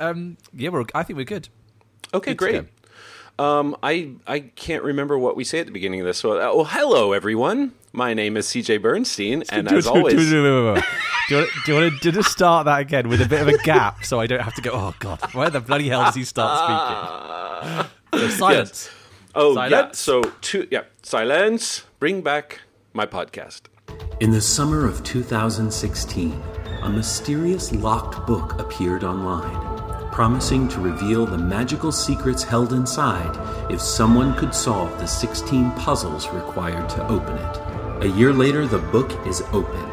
um, yeah, we're. I think we're good. Okay, Good great. Um, I I can't remember what we say at the beginning of this. So, uh, well, hello everyone. My name is CJ Bernstein, and do, as do- always, do, do, do, do, do you want, to do you want to just start that again with a bit of a gap so I don't have to go? Oh God, where the bloody hell does he start speaking? So silence. oh yeah. So, to, yeah, silence. Bring back my podcast. In the summer of 2016, a mysterious locked book appeared online, promising to reveal the magical secrets held inside if someone could solve the 16 puzzles required to open it. A year later, the book is open,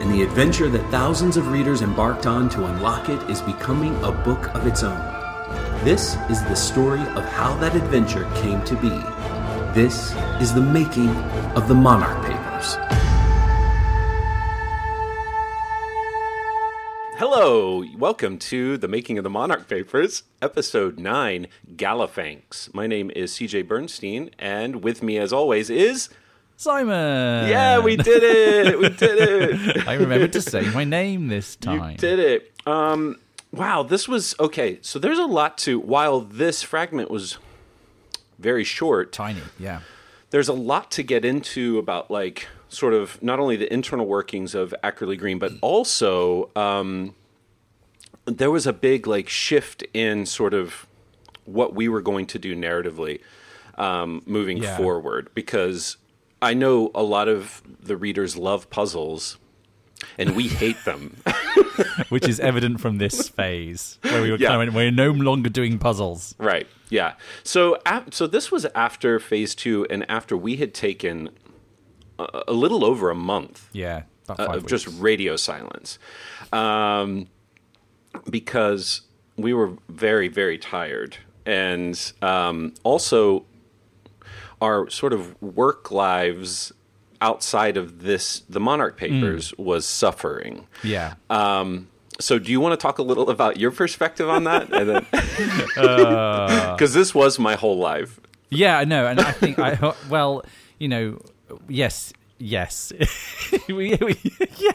and the adventure that thousands of readers embarked on to unlock it is becoming a book of its own. This is the story of how that adventure came to be. This is the making of the Monarch Papers. Hello, welcome to the Making of the Monarch Papers, episode nine, Galifanx. My name is CJ Bernstein, and with me, as always, is Simon. yeah, we did it, we did it. I remembered to say my name this time. You did it. Um, wow, this was okay. So there's a lot to. While this fragment was very short, Tiny. Yeah. there's a lot to get into about like sort of not only the internal workings of Ackerly Green, but also um, there was a big like shift in sort of what we were going to do narratively um, moving Yeah. forward because I know a lot of the readers love puzzles. And we hate them. Which is evident from this phase where we were Yeah. kind of we're no longer doing puzzles. Right. Yeah. So, so this was after phase two, and after we had taken a, a little over a month Yeah. About uh, of just radio silence, um, because we were very, very tired, and um, also our sort of work lives outside of this, the Monarch Papers, was suffering. Yeah. Um, so, do you want to talk a little about your perspective on that? Then, Uh. because this was my whole life. Yeah, I know, and I think I well, you know, yes, yes, we, we,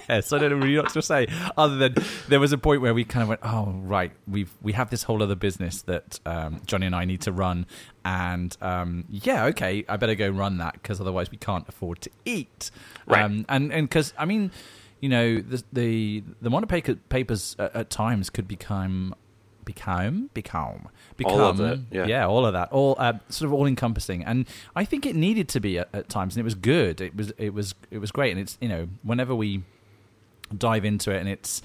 yes. I don't know really what to say other than there was a point where we kind of went, oh right, we've we have this whole other business that um, Jonny and I need to run, and um, yeah, okay, I better go run that because otherwise we can't afford to eat, Right. um, and and because I mean. You know the the the monopaper papers at, at times could become become become become All of it, yeah. yeah all of that all uh, sort of all encompassing and i think it needed to be at, at times and it was good it was it was it was great and it's you know whenever we dive into it and it's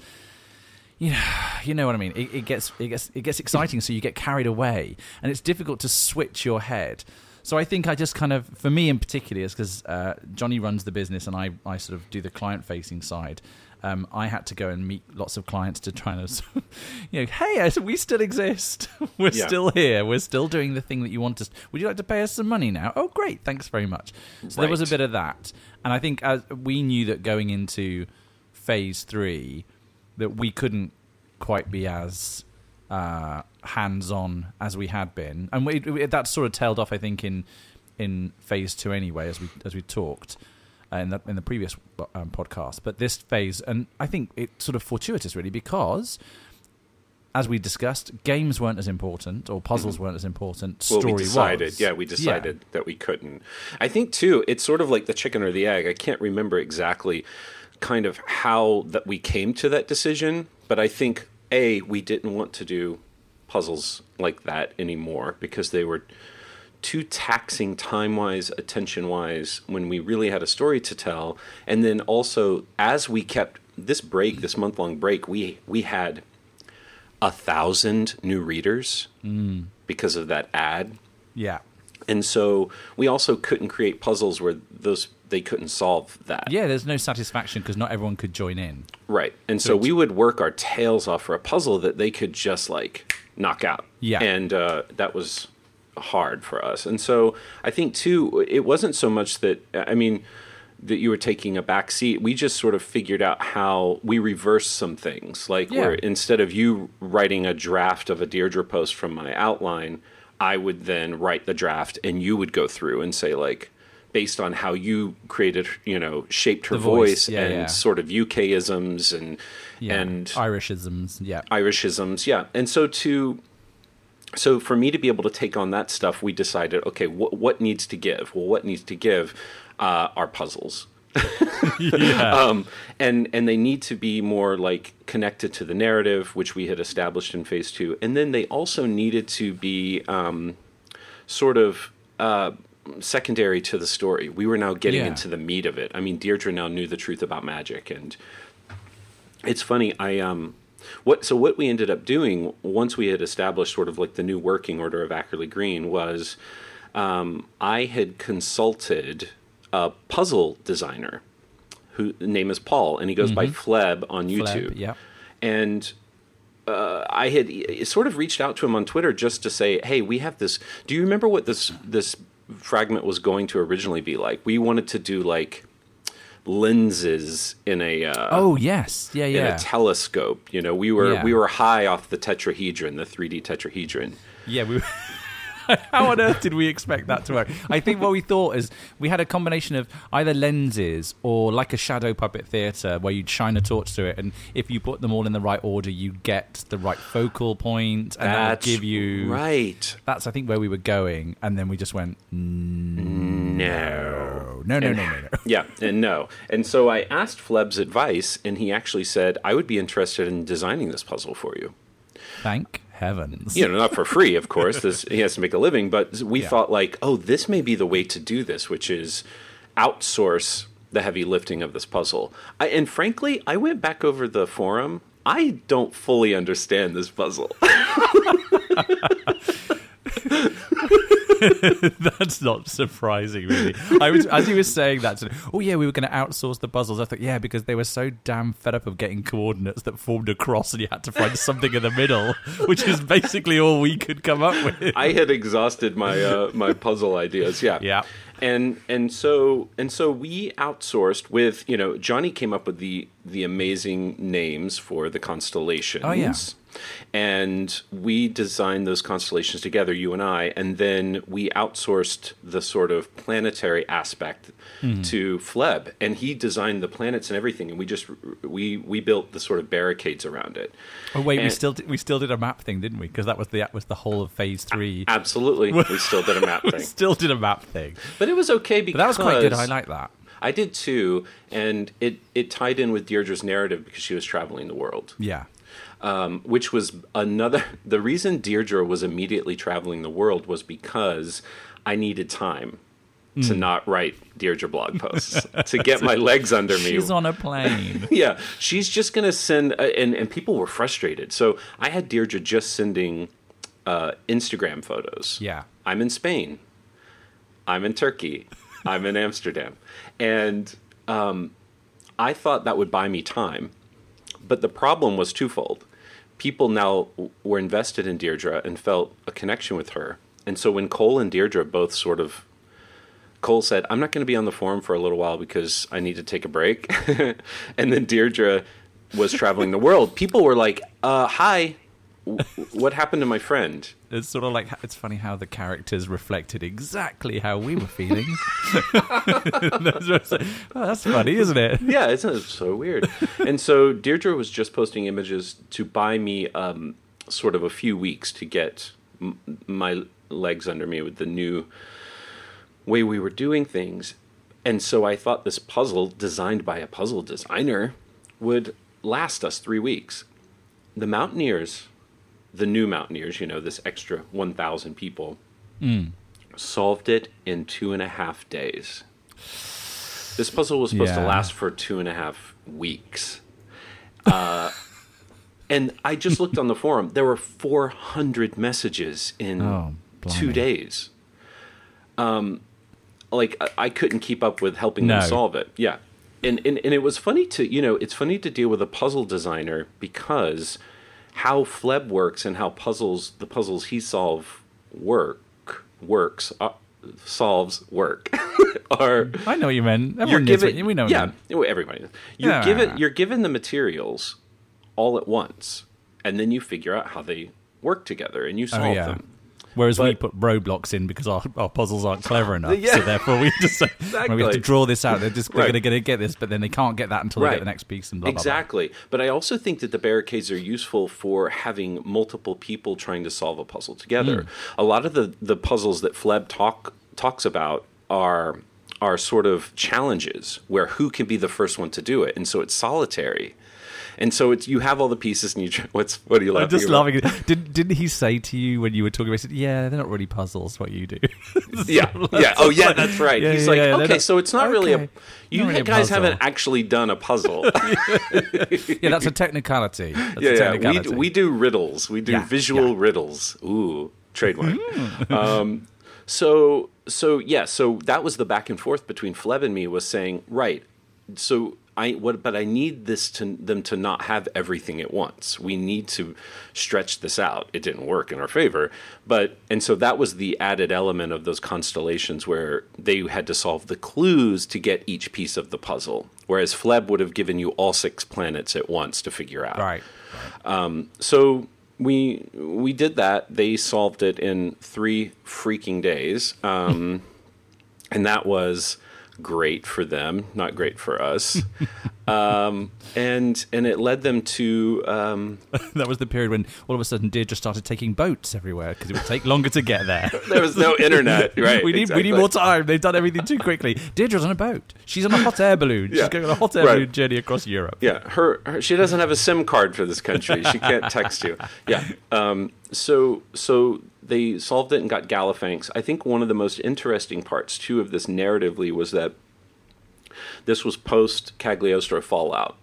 you know, you know what I mean. It, it gets it gets it gets exciting, so you get carried away, and it's difficult to switch your head. So I think I just kind of, for me in particular, is because uh, Jonny runs the business and I I sort of do the client facing side. Um, I had to go and meet lots of clients to try and, you know, hey, we still exist. We're Yeah. still here. We're still doing the thing that you want us. Would you like to pay us some money now? Oh, great. Thanks very much. So there was a bit of that. And I think as we knew that going into phase three, that we couldn't quite be as uh, hands-on as we had been, and we, we, that sort of tailed off, I think, in in phase two anyway, as we as we talked in the in the previous um, podcast. But this phase, and I think it's sort of fortuitous, really, because as we discussed, games weren't as important, or puzzles weren't as important. Mm-hmm. Well, Story we decided. was. Yeah, we Yeah. decided that we couldn't. I think too. It's sort of like the chicken or the egg. I can't remember exactly, kind of how that we came to that decision. But I think a we didn't want to do puzzles like that anymore because they were too taxing time wise, attention wise, when we really had a story to tell. And then also, as we kept this break, this month long break, we we had a thousand new readers because of that ad. Yeah. And so we also couldn't create puzzles where those they couldn't solve that. Yeah, there's no satisfaction because not everyone could join in. Right. And so, we would work our tails off for a puzzle that they could just like knock out. Yeah. And uh, that was hard for us. And so I think too, it wasn't so much that I mean that you were taking a back seat. We just sort of figured out how we reversed some things. Like Yeah. where instead of you writing a draft of a Deirdre post from my outline, I would then write the draft and you would go through and say like based on how you created, you know, shaped her The voice, voice, yeah, and yeah. sort of UKisms and Yeah. and Irishisms. Yeah. Irishisms, yeah. And so to so for me to be able to take on that stuff, we decided, okay, what what needs to give? Well, what needs to give uh, are puzzles. yeah. Um, and and they need to be more like connected to the narrative, which we had established in phase two, and then they also needed to be um, sort of uh, secondary to the story. We were now getting Yeah. into the meat of it. I mean, Deirdre now knew the truth about magic, and it's funny. I um, what so what we ended up doing once we had established sort of like the new working order of Ackerly Green was um, I had consulted a puzzle designer who name is Paul, and he goes by Fleb on YouTube. Fleb, yeah. And uh, I had e- sort of reached out to him on Twitter just to say, "Hey, we have this. Do you remember what this this fragment was going to originally be like? We wanted to do like lenses in a uh, Oh yes. Yeah. in Yeah. a telescope. You know, we were Yeah. we were high off the tetrahedron, the 3D tetrahedron. Yeah, we. How on earth did we expect that to work? I think what we thought is we had a combination of either lenses or like a shadow puppet theatre where you'd shine a torch to it, and if you put them all in the right order, you get the right focal point, and that would give you. right. That's I think where we were going, and then we just went No. No, no, no, no, no, no. Yeah, and no. And so I asked Fleb's advice, and he actually said, I would be interested in designing this puzzle for you. Thank heavens. You know, not for free, of course. This, he has to make a living, but we Yeah. thought, like, oh, this may be the way to do this, which is outsource the heavy lifting of this puzzle. I, and frankly, I went back over the forum. I don't fully understand this puzzle. That's not surprising, really. I was as you were saying that. to- Oh yeah, we were going to outsource the puzzles. I thought, yeah, because they were so damn fed up of getting coordinates that formed a cross, and you had to find something in the middle, which is basically all we could come up with. I had exhausted my uh, my puzzle ideas. Yeah. Yeah. And and so and so we outsourced with you know Jonny came up with the the amazing names for the constellations. Oh, yeah. And we designed those constellations together, you and I, and then we outsourced the sort of planetary aspect Mm-hmm. to Fleb, and he designed the planets and everything, and we just we we built the sort of barricades around it. Oh wait, we still did, we still did a map thing, didn't we? Because that was the that was the whole of phase three. Absolutely, we still did a map We thing, still did a map thing, but it was okay because but that was quite good. I like that. I did too, and it, it tied in with Deirdre's narrative because she was traveling the world, Yeah, um, which was another. The reason Deirdre was immediately traveling the world was because I needed time to Hmm. not write Deirdre blog posts to get my legs under me. she's on a plane. yeah, she's just gonna send, uh, and and people were frustrated. So I had Deirdre just sending uh, Instagram photos. yeah, I'm in Spain. I'm in Turkey. I'm in Amsterdam. And um, I thought that would buy me time. But the problem was twofold. People now were invested in Deirdre and felt a connection with her. And so when Cole and Deirdre both sort of. Cole said, I'm not going to be on the forum for a little while because I need to take a break. and then Deirdre was traveling the world. People were like, uh, Hi, what happened to my friend? it's sort of like it's funny how the characters reflected exactly how we were feeling. That's what I say. oh, that's funny, isn't it? yeah, it's, it's so weird. and so Deirdre was just posting images to buy me um, sort of a few weeks to get m- my legs under me with the new way we were doing things. And so I thought this puzzle, designed by a puzzle designer, would last us three weeks. The Mountaineers, the new Mountaineers, you know, this extra 1,000 people, solved it in two and a half days. This puzzle was supposed to last for two and a half weeks. Uh, and I just looked on the forum. There were 400 messages in Oh, two days. Um, like I, I couldn't keep up with helping No. them solve it. Yeah, and, and and it was funny to you know it's funny to deal with a puzzle designer because how Fleb works and how puzzles the puzzles he solve work works uh, solves work are I know you meant. you're given what- we know. yeah mean. everybody knows. you're Yeah. given you're given the materials all at once and then you figure out how they work together and you solve Oh, yeah. them Whereas we put roadblocks in because our, our puzzles aren't clever enough. Yeah. So therefore we just say, "Well, we have to draw this out. They're just they're Right. going to get this, but then they can't get that until they get the next piece and blah blah. exactly. But I also think that the barricades are useful for having multiple people trying to solve a puzzle together. Hmm. A lot of the, the puzzles that Fleb talk talks about are are sort of challenges where who can be the first one to do it, and so it's solitary. And so it's you have all the pieces, and you try, what's what are you laughing I'm just laughing. Did, didn't he say to you when you were talking about? He said, "Yeah, they're not really puzzles. What you do." Yeah, yeah. Oh, yeah. That's right. Yeah, He's yeah, like, yeah, okay, not- so it's not really a. You really guys haven't actually done a puzzle. yeah, that's a technicality. That's yeah, a yeah. We, technicality. d- we do riddles. We do visual riddles. Ooh, trademark. um, so, so yeah. So that was the back and forth between Fleb and me. Was saying, right. So I what, but I need this to them to not have everything at once. We need to stretch this out. It didn't work in our favor, but and so that was the added element of those constellations where they had to solve the clues to get each piece of the puzzle. Whereas Fleb would have given you all six planets at once to figure out right. so we we did that. They solved it in three freaking days, um, and that was great for them, not great for us. um, and and it led them to um, That was the period when all of a sudden Deirdre started taking boats everywhere because it would take longer to get there. there was no internet. Right? we need exactly. we need more time. They've done everything too quickly. Deirdre's on a boat. She's on a hot air balloon. She's going on a hot air Right. balloon journey across Europe. Yeah, her, her she doesn't have a SIM card for this country. She can't text you. Yeah. Um, so so they solved it and got Galifanx. I think one of the most interesting parts too of this narratively was that this was post Cagliostro Fallout,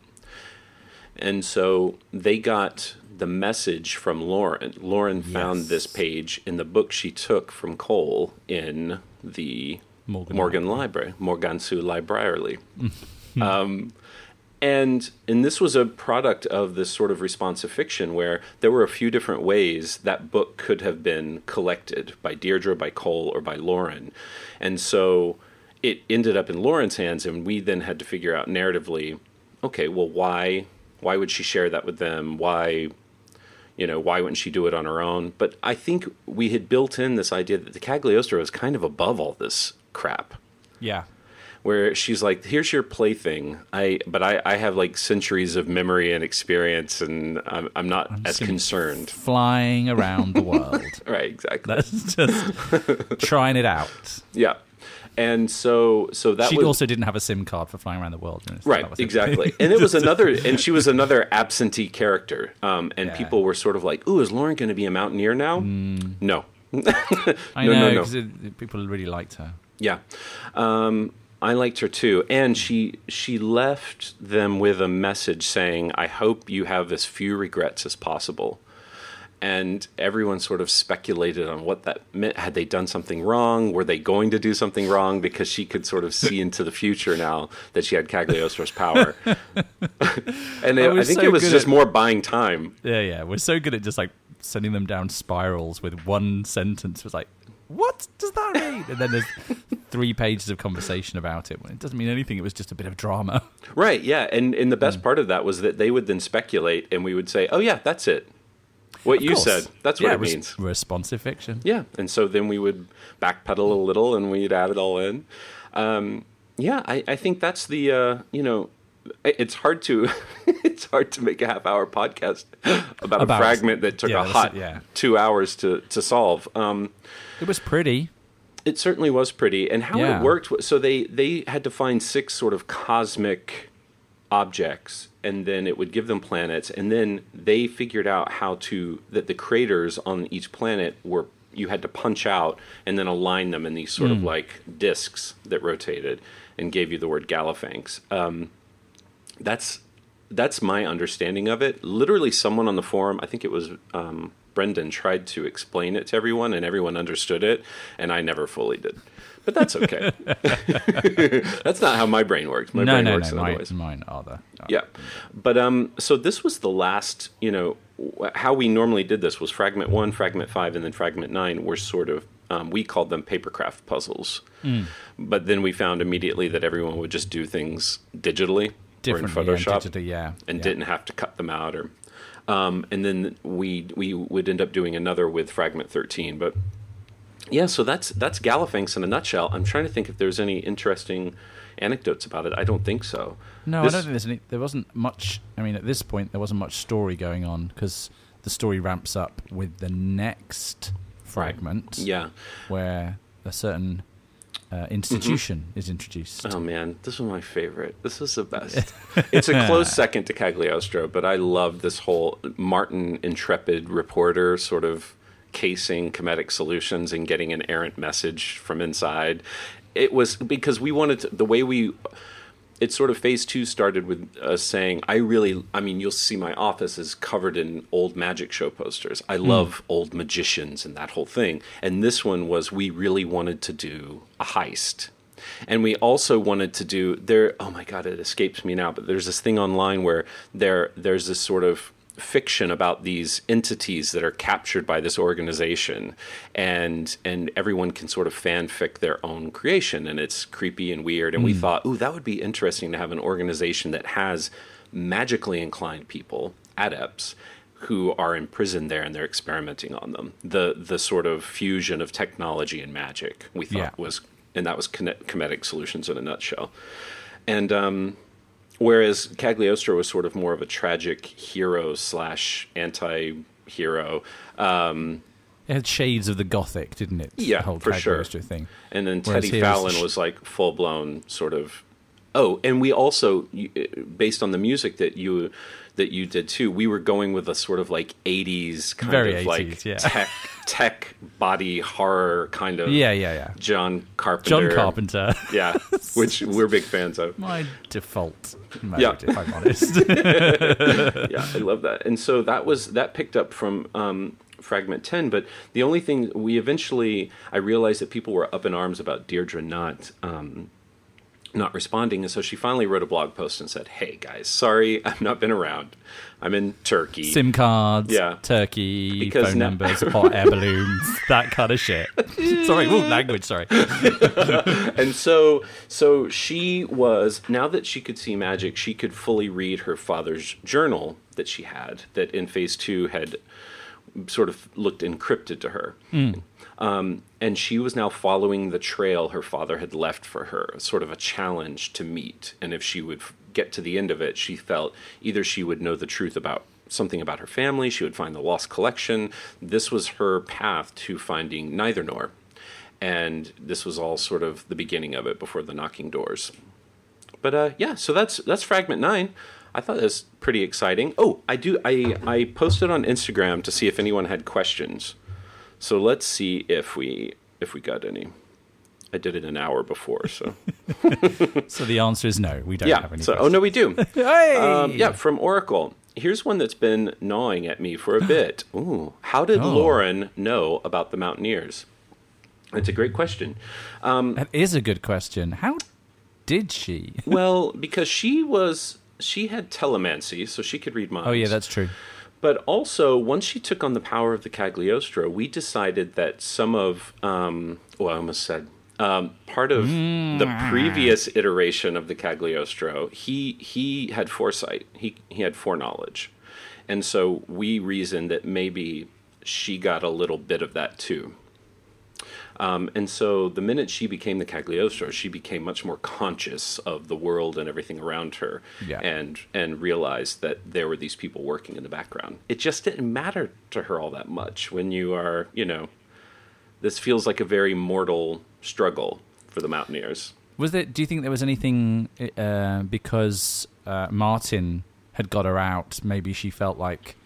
and so they got the message from Lauren. Lauren found this page in the book she took from Cole in the Morgan Morgan, Library, Morgansu Library. um, and and this was a product of this sort of responsive fiction where there were a few different ways that book could have been collected by Deirdre, by Cole, or by Lauren, and so it ended up in Lauren's hands, and we then had to figure out narratively, okay, well, why why would she share that with them? Why you know, why wouldn't she do it on her own? But I think we had built in this idea that the Cagliostro is kind of above all this crap Yeah. Where she's like, "Here's your plaything." I, but I, I have like centuries of memory and experience, and I'm, I'm not as concerned. Flying around the world. Right? Exactly. That's just trying it out. yeah. And so, so that She was also didn't have a SIM card for flying around the world. Right. Exactly. And it was another, and she was another absentee character. Um, and Yeah. people were sort of like, "Ooh, is Lauren going to be a mountaineer now?" No. I No, no, know no. because people really liked her. Yeah, um, I liked her too, and she she left them with a message saying, "I hope you have as few regrets as possible." And everyone sort of speculated on what that meant. Had they done something wrong? Were they going to do something wrong? Because she could sort of see into the future now that she had Cagliostro's power. and it, I I, think so it was just at- more buying time. Yeah, yeah. We're so good at just like sending them down spirals with one sentence. It was like, what does that mean? And then there's three pages of conversation about it. It doesn't mean anything. It was just a bit of drama. Right, yeah. And and the best Mm. part of that was that they would then speculate and we would say, "Oh yeah, that's it. What Of you course. said. That's Yeah, what it res- means." Responsive fiction. Yeah, and so then we would backpedal a little and we'd add it all in. Um, yeah, I, I think that's the uh, you know, it's hard to it's hard to make a half hour podcast about, About- a fragment that took yeah, a hot yeah. two hours to to solve. Um, It was pretty. It certainly was pretty, and how Yeah. it worked. So they they had to find six sort of cosmic objects, and then it would give them planets, and then they figured out how to that the craters on each planet were you had to punch out and then align them in these sort Hmm. of like discs that rotated and gave you the word Galifanx. Um, that's that's my understanding of it. Literally, someone on the forum, I think it was um, Brendan, tried to explain it to everyone, and everyone understood it, and I never fully did. But that's okay. that's not how my brain works. My no, brain no, works no. in other Mine, ways. mine are the. Yeah, but um, so this was the last. You know, how we normally did this was fragment one, fragment five, and then fragment nine were sort of. Um, we called them papercraft puzzles, Hmm. but then we found immediately that everyone would just do things digitally or in Photoshop digitally, yeah, and yeah. didn't have to cut them out or um, and then we we would end up doing another with fragment 13 but yeah, so that's that's Galifanx in a nutshell. I'm trying to think if there's any interesting anecdotes about it. I don't think so. No, This- I don't think there's any. There wasn't much. I mean, at this point, there wasn't much story going on because the story ramps up with the next fragment, Yeah. where a certain uh, institution is introduced. Oh man, this was my favorite. This was the best. it's a close second to Cagliostro, but I love this whole Martin intrepid reporter sort of casing Kemetic solutions and getting an errant message from inside. It was because we wanted to, the way we it sort of phase two started with us saying, I really, I mean, you'll see my office is covered in old magic show posters. I hmm. love old magicians and that whole thing. And this one was, we really wanted to do a heist. And we also wanted to do there. Oh my God, it escapes me now. But there's this thing online where there there's this sort of fiction about these entities that are captured by this organization and and everyone can sort of fanfic their own creation and it's creepy and weird and we thought ooh that would be interesting to have an organization that has magically inclined people adepts who are imprisoned there and they're experimenting on them. The the sort of fusion of technology and magic we thought Yeah. was and that was Kine- Kemetic solutions in a nutshell. And um Whereas Cagliostro was sort of more of a tragic hero slash anti-hero, um, It had shades of the gothic, didn't it? Yeah, the whole for sure. Cagliostro thing. and then Whereas Teddy was Fallon sh- was like full blown sort of. Oh, and we also, based on the music that you that you did too, we were going with a sort of like '80s kind Very of 80s, like yeah. tech tech body horror kind of Yeah, yeah, yeah. John Carpenter. John Carpenter, yeah, which we're big fans of. my default mode, Yeah. if I'm honest. yeah, I love that. And so that was that picked up from um, fragment ten. But the only thing we eventually, I realized that people were up in arms about Deirdre not. Um, not responding, and so she finally wrote a blog post and said, "Hey guys, sorry, I've not been around. I'm in Turkey. SIM cards, Yeah. turkey, Because phone numbers, hot air balloons, that kind of shit. sorry, ooh, language, sorry. and so so she was now that she could see magic she could fully read her father's journal that she had that in phase two had sort of looked encrypted to her. Um, and she was now following the trail her father had left for her sort of a challenge to meet. And if she would get to the end of it she felt either she would know the truth about something about her family she would find the lost collection. This was her path to finding neither nor. And this was all sort of the beginning of it before the knocking doors. But uh, yeah, so that's that's fragment nine. I thought that was pretty exciting. Oh, I do. I I posted on Instagram to see if anyone had questions. So let's see if we if we got any. I did it an hour before, so So the answer is no, we don't yeah. have any. So oh no, we do. Hey! Um, yeah, from Oracle. Here's one that's been gnawing at me for a bit. Ooh, how did Oh. Lauren know about the Mountaineers? It's a great question. That is a good question. How did she? Well, because she was she had telemancy, so she could read minds. Oh, yeah, that's true. But also, once she took on the power of the Cagliostro, we decided that some of um, well, I almost said um, part of the previous iteration of the Cagliostro, he he had foresight. He he had foreknowledge, and so we reasoned that maybe she got a little bit of that too. Um, and so the minute she became the Cagliostro, she became much more conscious of the world and everything around her, Yeah. and and realized that there were these people working in the background. It just didn't matter to her all that much when you are, you know, this feels like a very mortal struggle for the Mountaineers. Was there? Do you think there was anything uh, because uh, Martin had got her out? Maybe she felt like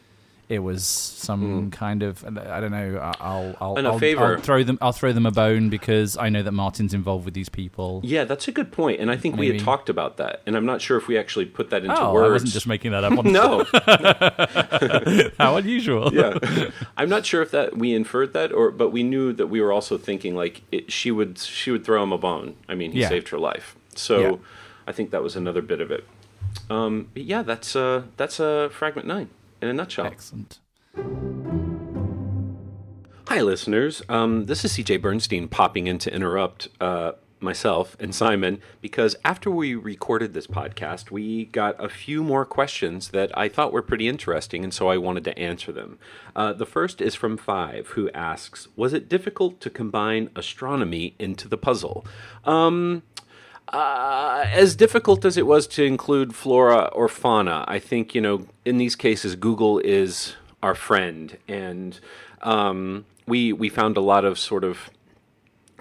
it was some kind of I don't know. I'll I'll, I'll. I'll throw them. I'll throw them a bone because I know that Martin's involved with these people. Yeah, that's a good point, and I think we had talked about that, and I'm not sure if we actually put that into Oh, words. I wasn't just making that up. On no, how unusual. yeah. I'm not sure if that we inferred that or but we knew that we were also thinking like it, she would she would throw him a bone. I mean, he Yeah. saved her life. So Yeah. I think that was another bit of it. Um, yeah, that's uh that's uh, fragment 9 in a nutshell. Excellent. Hi listeners. Um, this is CJ Bernstein popping in to interrupt uh, myself and Simon, because after we recorded this podcast, we got a few more questions that I thought were pretty interesting, and so I wanted to answer them. Uh, the first is from Five, who asks Was it difficult to combine astronomy into the puzzle? Um, uh, as difficult as it was to include flora or fauna, I think, you know, in these cases, Google is our friend. And um, we, we found a lot of sort of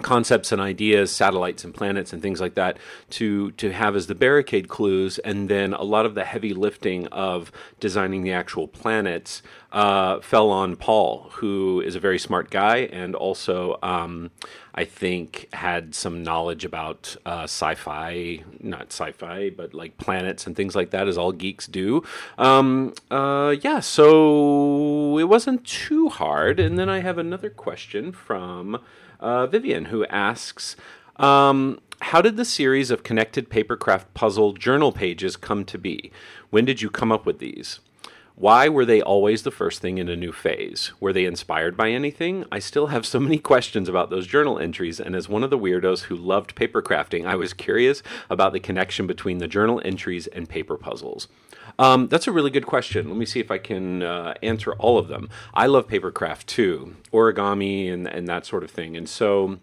concepts and ideas, satellites and planets and things like that to to have as the barricade clues, and then a lot of the heavy lifting of designing the actual planets uh, fell on Paul, who is a very smart guy and also. Um, I think had some knowledge about uh, sci-fi, not sci-fi, but like planets and things like that, as all geeks do. Um, uh, yeah, so it wasn't too hard. And then I have another question from uh, Vivian, who asks, um, "How did the series of connected papercraft puzzle journal pages come to be? When did you come up with these?" Why were they always the first thing in a new phase? Were they inspired by anything? I still have so many questions about those journal entries, and as one of the weirdos who loved paper crafting, I was curious about the connection between the journal entries and paper puzzles. Um, that's a really good question. Let me see if I can uh, answer all of them. I love papercraft too, origami and, and that sort of thing. And so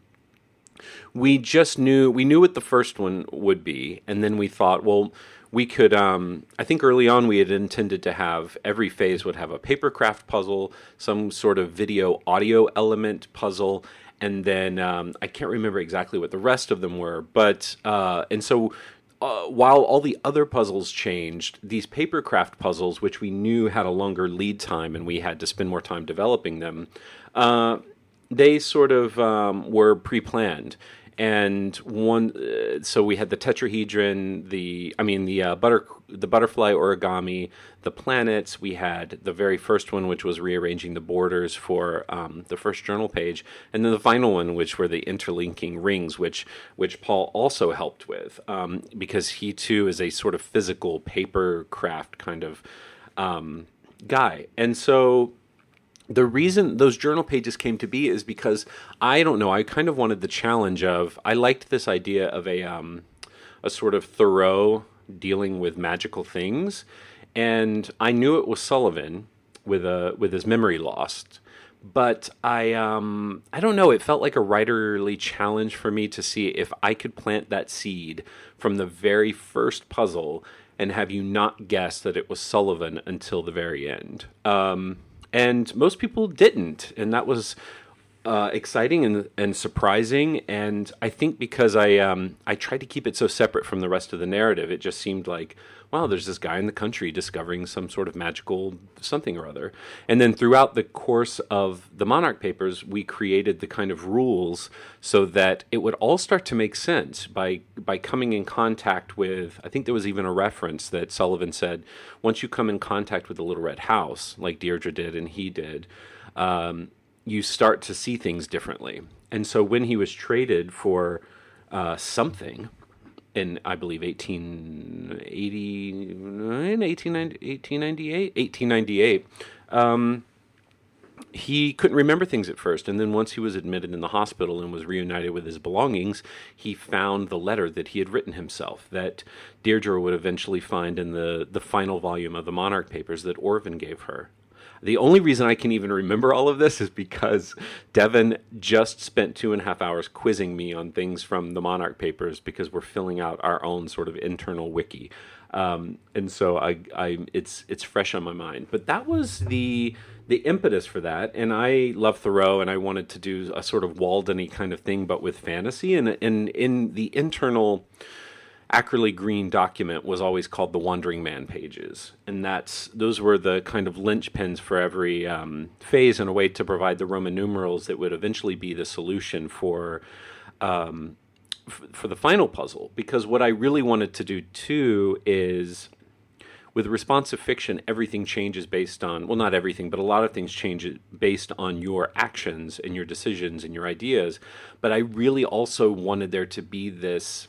we just knew we knew what the first one would be, and then we thought, well, we could. Um, I think early on we had intended to have every phase would have a paper craft puzzle, some sort of video audio element puzzle, and then um, I can't remember exactly what the rest of them were, but uh, and so uh, while all the other puzzles changed, these paper craft puzzles, which we knew had a longer lead time and we had to spend more time developing them, uh, they sort of um, were pre-planned and one uh, so we had the tetrahedron the i mean the uh, butter the butterfly origami the planets. We had the very first one which was rearranging the borders for um, the first journal page. And then the final one which were the interlinking rings which which paul also helped with um, because he too is a sort of physical paper craft kind of um, guy. And so the reason those journal pages came to be is because I don't know. I kind of wanted the challenge of. I liked this idea of a um, a sort of Thoreau dealing with magical things, and I knew it was Sullivan with a with his memory lost. But I um, I don't know. It felt like a writerly challenge for me to see if I could plant that seed from the very first puzzle and have you not guess that it was Sullivan until the very end. Um, and most people didn't, and that was uh, exciting and, and surprising. And I think because I um, I tried to keep it so separate from the rest of the narrative, it just seemed like wow, there's this guy in the country discovering some sort of magical something or other. And then throughout the course of the Monarch Papers, we created the kind of rules so that it would all start to make sense by by coming in contact with. I think there was even a reference that Sullivan said, once you come in contact with the Little Red House, like Deirdre did and he did. Um, you start to see things differently. And so when he was traded for uh, something, in I believe 1889, 1898, 1898, um, he couldn't remember things at first. And then once he was admitted in the hospital and was reunited with his belongings, he found the letter that he had written himself that Deirdre would eventually find in the, the final volume of the Monarch Papers that Orvin gave her. The only reason I can even remember all of this is because Devin just spent two and a half hours quizzing me on things from the Monarch papers because we're filling out our own sort of internal wiki. Um, and so I, I, it's it's fresh on my mind. But that was the the impetus for that. And I love Thoreau, and I wanted to do a sort of Waldeny kind of thing, but with fantasy. And and in the internal Ackerly Green document was always called the Wandering Man pages, and that's those were the kind of linchpins for every um, phase in a way to provide the Roman numerals that would eventually be the solution for. Um, f- for the final puzzle, because what I really wanted to do too is with responsive fiction, everything changes based on, well, not everything, but a lot of things change based on your actions and your decisions and your ideas. But I really also wanted there to be this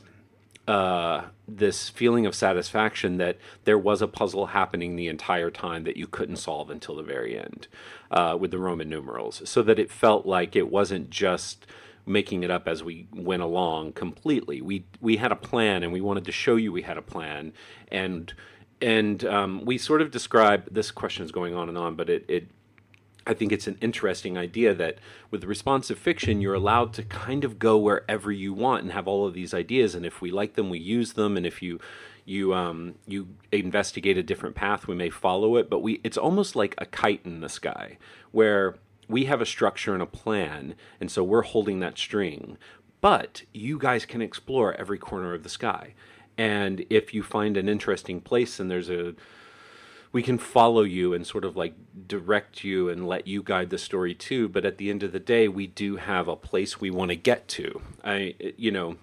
uh, this feeling of satisfaction that there was a puzzle happening the entire time that you couldn't solve until the very end uh, with the Roman numerals, so that it felt like it wasn't just making it up as we went along completely. We we had a plan, and we wanted to show you we had a plan, and and um, we sort of describe this question is going on and on, but it, it I think it's an interesting idea that with responsive fiction, you're allowed to kind of go wherever you want and have all of these ideas. And if we like them, we use them. And if you you um, you investigate a different path, we may follow it. But we it's almost like a kite in the sky, where we have a structure and a plan, and so we're holding that string. But you guys can explore every corner of the sky. And if you find an interesting place and there's a we can follow you and sort of like direct you and let you guide the story too but at the end of the day we do have a place we want to get to i you know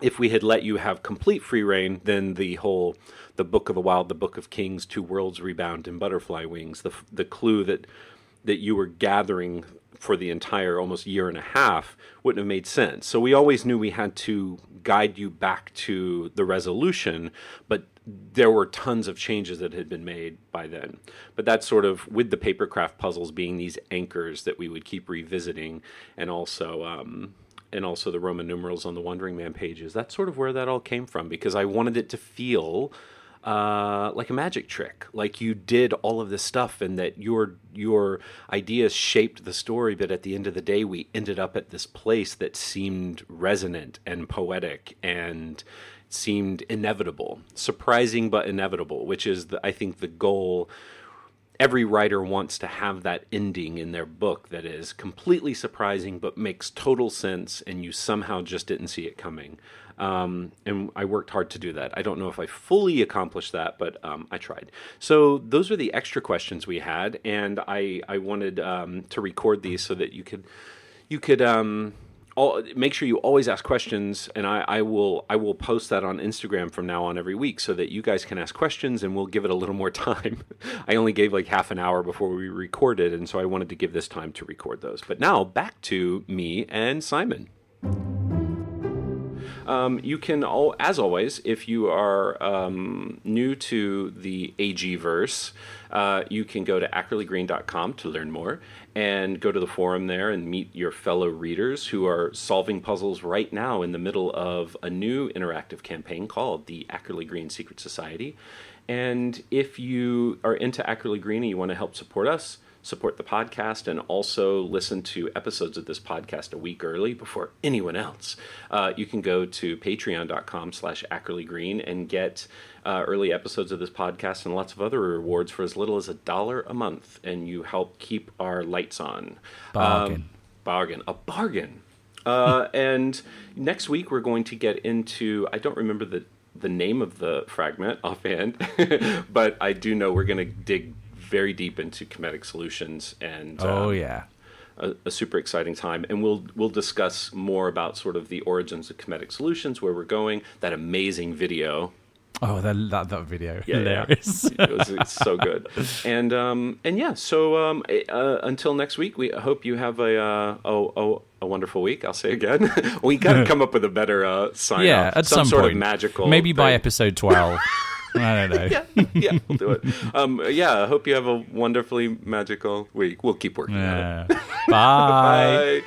if we had let you have complete free reign then the whole the book of the wild the book of kings two worlds rebound and butterfly wings the the clue that that you were gathering for the entire almost year and a half wouldn't have made sense. So we always knew we had to guide you back to the resolution, but there were tons of changes that had been made by then. But that's sort of with the papercraft puzzles being these anchors that we would keep revisiting, and also um, and also the Roman numerals on the Wandering Man pages. That's sort of where that all came from because I wanted it to feel uh, like a magic trick, like you did all of this stuff, and that your your ideas shaped the story. But at the end of the day, we ended up at this place that seemed resonant and poetic and seemed inevitable, surprising but inevitable, which is the, I think the goal every writer wants to have that ending in their book that is completely surprising but makes total sense and you somehow just didn't see it coming. Um, and I worked hard to do that. I don't know if I fully accomplished that, but um, I tried. So those are the extra questions we had, and I I wanted um, to record these so that you could you could um, all, make sure you always ask questions, and I, I, will I will post that on Instagram from now on every week, so that you guys can ask questions, and we'll give it a little more time. I only gave like half an hour before we recorded, and so I wanted to give this time to record those. But now back to me and Simon. Um, you can, all, as always, if you are um, new to the AG verse, uh, you can go to ackerlygreen.com to learn more and go to the forum there and meet your fellow readers who are solving puzzles right now in the middle of a new interactive campaign called the Ackerly Green Secret Society. And if you are into Ackerly Green and you want to help support us, support the podcast and also listen to episodes of this podcast a week early before anyone else, uh, you can go to patreon.com slash ackerlygreen and get uh, early episodes of this podcast and lots of other rewards for as little as a dollar a month. And you help keep our lights on. Bargain. Um, bargain. A bargain. Uh, and next week we're going to get into, I don't remember the the name of the fragment offhand, but I do know we're going to dig very deep into Kemetic solutions and oh um, yeah a, a, super exciting time and we'll we'll discuss more about sort of the origins of Kemetic solutions where we're going that amazing video Oh, that that, that video, yeah, hilarious! Yeah. it was it's so good, and um, and yeah. So um, uh, until next week, we hope you have a uh, a, a, wonderful week. I'll say again, we got to come up with a better uh, sign. Yeah, off. at some, some, sort point. of magical. Maybe by episode twelve. I don't know. yeah, yeah, we'll do it. Um, yeah, I hope you have a wonderfully magical week. We'll keep working Yeah. Bye. Bye.